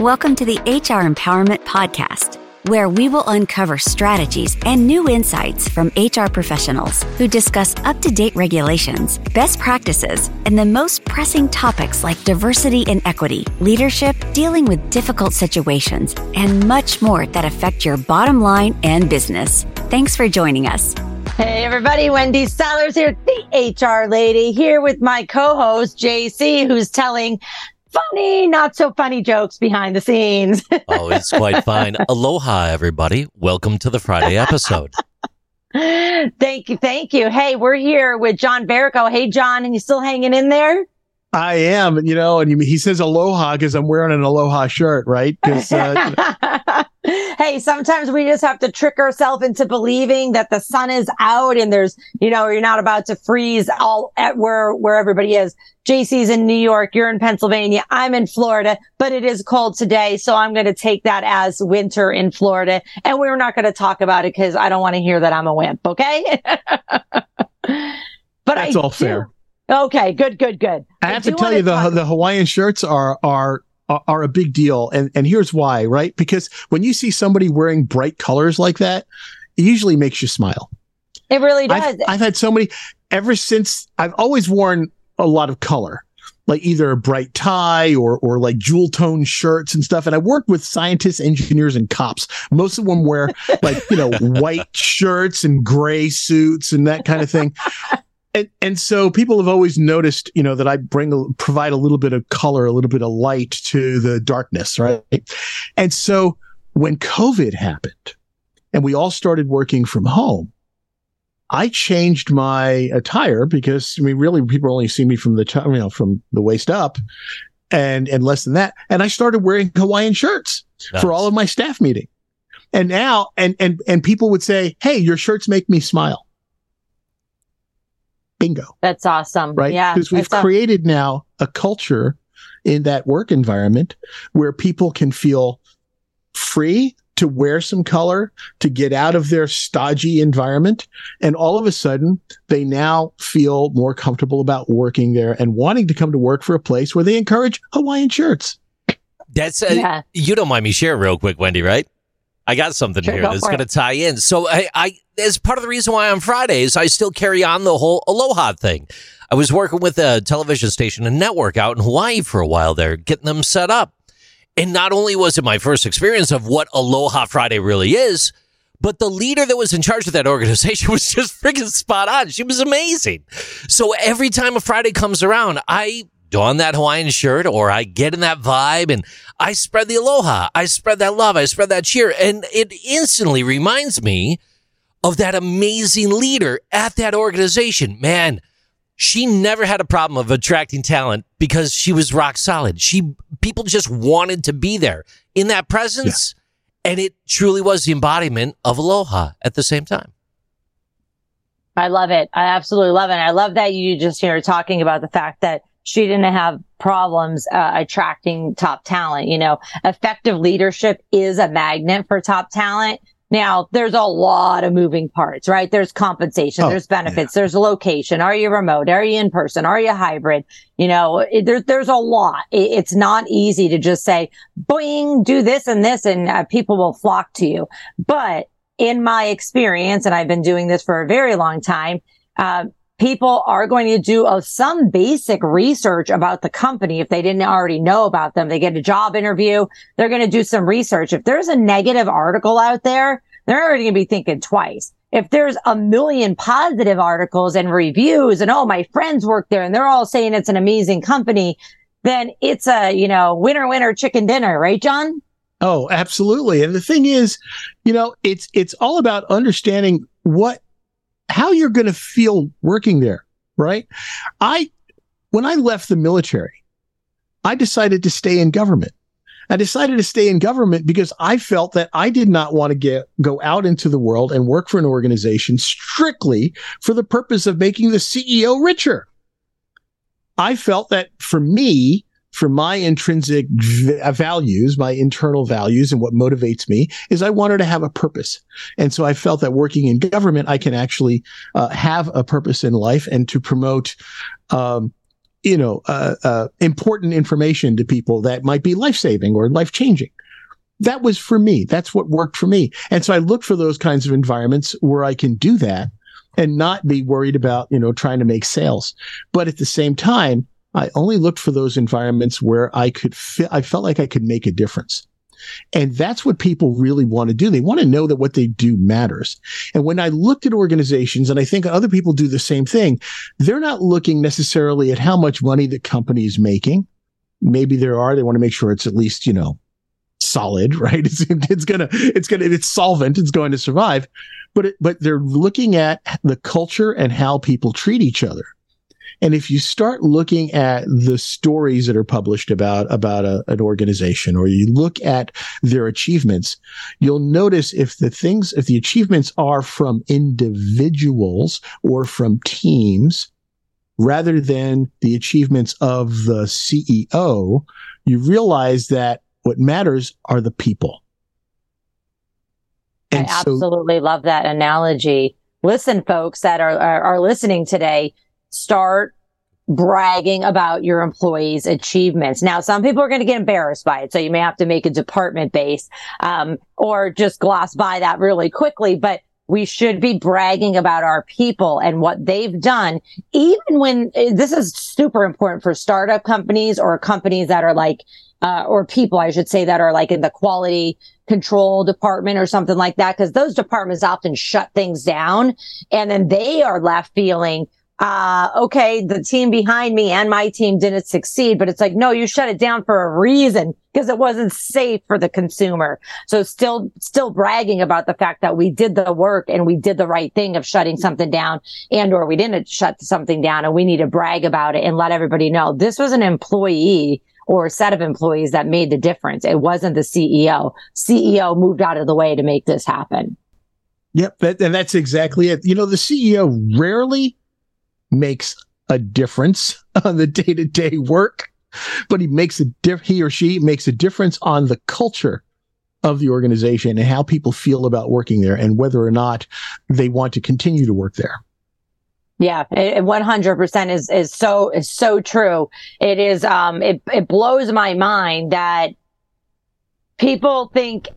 Welcome to the HR Empowerment Podcast, where we will uncover strategies and new insights from HR professionals who discuss up to date regulations, best practices, and the most pressing topics like diversity and equity, leadership, dealing with difficult situations, and much more that affect your bottom line and business. Thanks for joining us. Hey everybody, Wendy Sellers here, the HR lady, here with my co-host JC, who's telling funny, not so funny jokes behind the scenes. oh, it's quite fine. Aloha, everybody. Welcome to the Friday episode. thank you. Thank you. Hey, we're here with John Verrico. Hey, John, and you still hanging in there? I am, you know, and he says aloha because I'm wearing an aloha shirt, right? Uh, hey, sometimes we just have to trick ourselves into believing that the sun is out and there's, you know, you're not about to freeze all at where where everybody is. JC's in New York, you're in Pennsylvania, I'm in Florida, but it is cold today, so I'm going to take that as winter in Florida, and we're not going to talk about it because I don't want to hear that I'm a wimp. Okay. but that's I all do, fair. Okay, good, good, good. I, I have to tell you the talk- the Hawaiian shirts are are are a big deal, and and here's why, right? Because when you see somebody wearing bright colors like that, it usually makes you smile. It really does. I've, I've had so many ever since. I've always worn a lot of color like either a bright tie or or like jewel tone shirts and stuff. And I worked with scientists, engineers, and cops. Most of them wear like you know white shirts and gray suits and that kind of thing and and so people have always noticed, you know, that I bring provide a little bit of color, a little bit of light to the darkness, right? And so when COVID happened, and we all started working from home, I changed my attire because I mean, really, people only see me from the top, you know, from the waist up, and and less than that. And I started wearing Hawaiian shirts nice. for all of my staff meeting. And now, and and and people would say, "Hey, your shirts make me smile." Bingo. That's awesome. Right? Yeah. Because we've created now a culture in that work environment where people can feel free to wear some color, to get out of their stodgy environment. And all of a sudden, they now feel more comfortable about working there and wanting to come to work for a place where they encourage Hawaiian shirts. That's, uh, yeah. you don't mind me share real quick, Wendy, right? I got something sure, here that's going to tie in. So I, I, as part of the reason why on Fridays, I still carry on the whole Aloha thing. I was working with a television station and network out in Hawaii for a while there, getting them set up. And not only was it my first experience of what Aloha Friday really is, but the leader that was in charge of that organization was just freaking spot on. She was amazing. So every time a Friday comes around, I don that Hawaiian shirt or I get in that vibe and I spread the aloha. I spread that love. I spread that cheer. And it instantly reminds me of that amazing leader at that organization. Man, she never had a problem of attracting talent because she was rock solid. She, people just wanted to be there in that presence. Yeah. And it truly was the embodiment of aloha at the same time. I love it. I absolutely love it. I love that you just here talking about the fact that she didn't have problems uh, attracting top talent. You know, effective leadership is a magnet for top talent. Now, there's a lot of moving parts, right? There's compensation, oh, there's benefits, yeah. there's location. Are you remote? Are you in person? Are you hybrid? You know, it, there's there's a lot. It, it's not easy to just say, boing, do this and this, and uh, people will flock to you. But in my experience, and I've been doing this for a very long time, uh, people are going to do uh, some basic research about the company if they didn't already know about them. They get a job interview. They're going to do some research. If there's a negative article out there, they're already going to be thinking twice. If there's a million positive articles and reviews and, oh, my friends work there and they're all saying it's an amazing company, then it's a, you know, winner, winner, chicken dinner, right, John? Oh, absolutely. And the thing is, you know, it's, it's all about understanding what how you're going to feel working there, right? I, when I left the military, I decided to stay in government. I decided to stay in government because I felt that I did not want to get go out into the world and work for an organization strictly for the purpose of making the CEO richer. I felt that for me, for my intrinsic uh, values, my internal values, and what motivates me is I wanted to have a purpose. And so I felt that working in government, I can actually uh, have a purpose in life and to promote um, you know, uh, uh, important information to people that might be life saving or life changing. That was for me. That's what worked for me. And so I look for those kinds of environments where I can do that and not be worried about, you know, trying to make sales. But at the same time, I only looked for those environments where I could fit, I felt like I could make a difference. And that's what people really want to do. They want to know that what they do matters. And when I looked at organizations, and I think other people do the same thing, they're not looking necessarily at how much money the company is making. Maybe there are. They want to make sure it's at least, you know, solid, right? It's, it's gonna, it's gonna, it's solvent. It's going to survive. But, it, but they're looking at the culture and how people treat each other. And if you start looking at the stories that are published about, about a, an organization or you look at their achievements, you'll notice if the things, if the achievements are from individuals or from teams, rather than the achievements of the CEO, you realize that what matters are the people. And I absolutely so, love that analogy. Listen, folks that are, are, are listening today, start bragging about your employees' achievements. Now, some people are going to get embarrassed by it, so you may have to make a department base um, or just gloss by that really quickly. But we should be bragging about our people and what they've done, even when eh, this is super important for startup companies or companies that are like, uh, or people, I should say, that are like in the quality control department or something like that, because those departments often shut things down and then they are left feeling, uh, okay, the team behind me and my team didn't succeed, but it's like, no, you shut it down for a reason because it wasn't safe for the consumer. So still, still bragging about the fact that we did the work and we did the right thing of shutting something down and or we didn't shut something down and we need to brag about it and let everybody know this was an employee or set of employees that made the difference. It wasn't the CEO. CEO moved out of the way to make this happen. Yep. That, and that's exactly it. You know, the CEO rarely makes a difference on the day to day work, but he makes a diff- he or she makes a difference on the culture of the organization and how people feel about working there and whether or not they want to continue to work there. Yeah, it, 100% is, is so, is so true. It is, um, it, it blows my mind that people think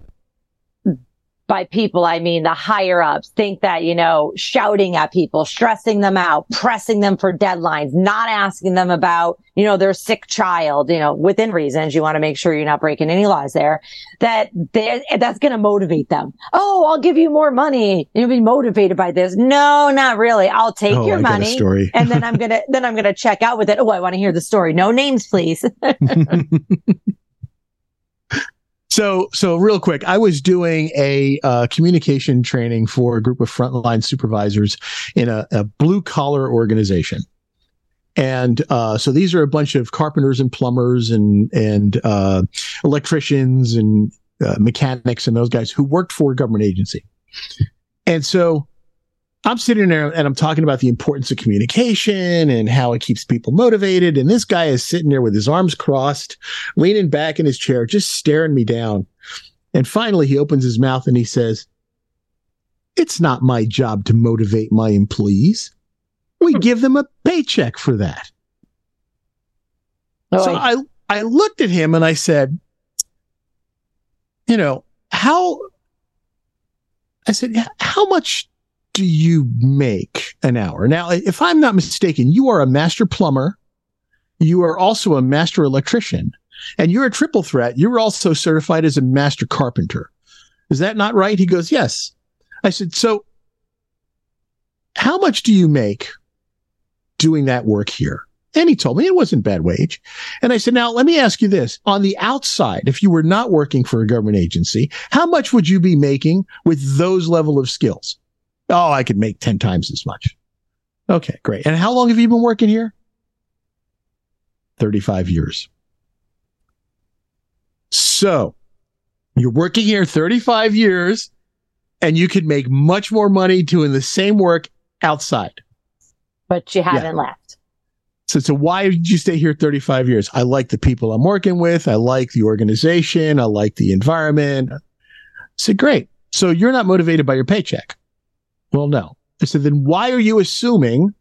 by people, I mean the higher ups think that, you know, shouting at people, stressing them out, pressing them for deadlines, not asking them about, you know, their sick child, you know, within reasons. You want to make sure you're not breaking any laws there that that's going to motivate them. Oh, I'll give you more money. You'll be motivated by this. No, not really. I'll take oh, your I money and then I'm going to, then I'm going to check out with it. Oh, I want to hear the story. No names, please. So, so real quick, I was doing a uh, communication training for a group of frontline supervisors in a, a blue collar organization. And uh, so these are a bunch of carpenters and plumbers and and uh, electricians and uh, mechanics and those guys who worked for a government agency. And so I'm sitting there and I'm talking about the importance of communication and how it keeps people motivated. And this guy is sitting there with his arms crossed, leaning back in his chair, just staring me down. And finally, he opens his mouth and he says, It's not my job to motivate my employees. We hmm. give them a paycheck for that. Oh, so I, I looked at him and I said, You know, how, I said, How much do you make an hour? Now, if I'm not mistaken, you are a master plumber. You are also a master electrician and you're a triple threat. You're also certified as a master carpenter. Is that not right? He goes, yes. I said, so how much do you make doing that work here? And he told me it wasn't bad wage. And I said, now let me ask you this. On the outside, if you were not working for a government agency, how much would you be making with those level of skills? Oh, I could make 10 times as much. Okay, great. And how long have you been working here? 35 years. So you're working here 35 years and you could make much more money doing the same work outside. But you haven't yeah. left. So, so why did you stay here 35 years? I like the people I'm working with. I like the organization. I like the environment. Said, great. So you're not motivated by your paycheck. Well, no. I said, then why are you assuming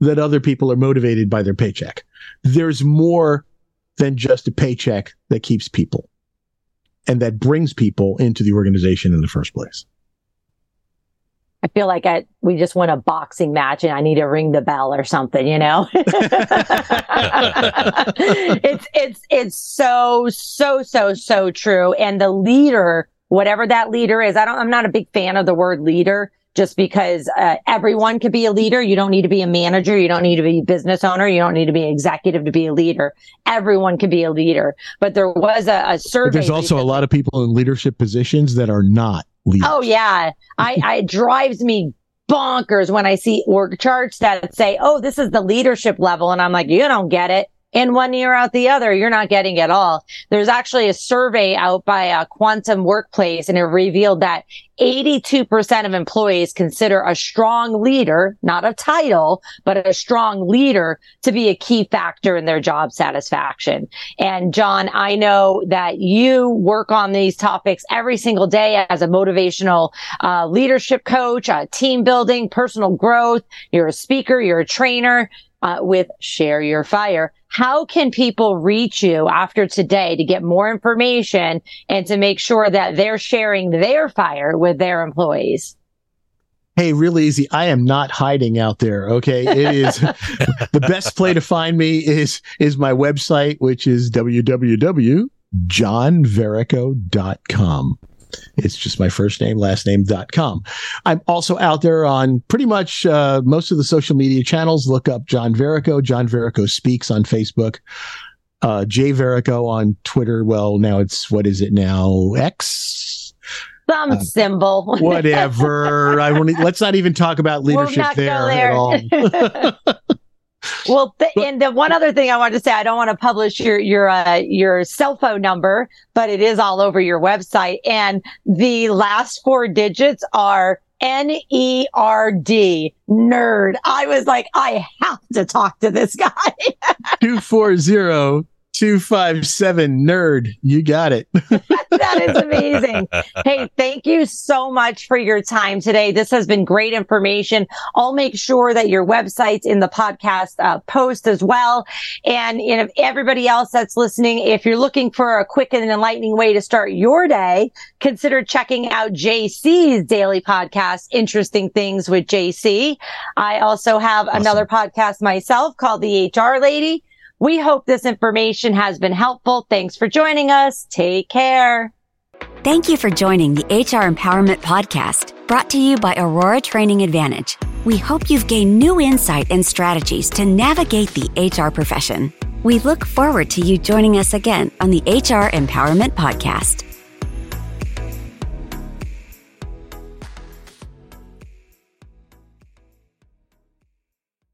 that other people are motivated by their paycheck? there's more than just a paycheck that keeps people and that brings people into the organization in the first place. I feel like I, we just won a boxing match and I need to ring the bell or something, you know? it's, it's, it's so, so, so, so true. And the leader, whatever that leader is, I don't, I'm not a big fan of the word leader just because uh, everyone could be a leader. You don't need to be a manager. You don't need to be a business owner. You don't need to be an executive to be a leader. Everyone can be a leader. But there was a, a survey. But there's also a lot of people in leadership positions that are not leaders. Oh yeah, I, I it drives me bonkers when I see org charts that say, "Oh, this is the leadership level," and I'm like, "You don't get it." In one year out the other, you're not getting it all. There's actually a survey out by a Quantum Workplace and it revealed that 82% of employees consider a strong leader, not a title, but a strong leader to be a key factor in their job satisfaction. And John, I know that you work on these topics every single day as a motivational uh, leadership coach, uh, team building, personal growth. You're a speaker, you're a trainer uh, with Share Your Fire. How can people reach you after today to get more information and to make sure that they're sharing their fire with their employees? Hey, really easy. I am not hiding out there. Okay. It is the best play to find me is, is my website, which is www.johnverrico.com. It's just my first name, last name.com. I'm also out there on pretty much uh, most of the social media channels. Look up John Verrico, John Verrico Speaks on Facebook. Uh, Jay Verrico on Twitter. Well, now it's, what is it now? X? Some uh, symbol. whatever. I won't, let's not even talk about leadership there, there, at all. Well, th- and the one other thing I wanted to say, I don't want to publish your your uh, your cell phone number, but it is all over your website, and the last four digits are N E R D, nerd. I was like, I have to talk to this guy. Two four zero 257 nerd. You got it. that is amazing. Hey, thank you so much for your time today. This has been great information. I'll make sure that your website's in the podcast uh, post as well. And you know, everybody else that's listening, if you're looking for a quick and enlightening way to start your day, consider checking out JC's daily podcast, Interesting Things with JC. I also have awesome. another podcast myself called The HR Lady. We hope this information has been helpful. Thanks for joining us. Take care. Thank you for joining the HR Empowerment Podcast, brought to you by Aurora Training Advantage. We hope you've gained new insight and strategies to navigate the HR profession. We look forward to you joining us again on the HR Empowerment Podcast.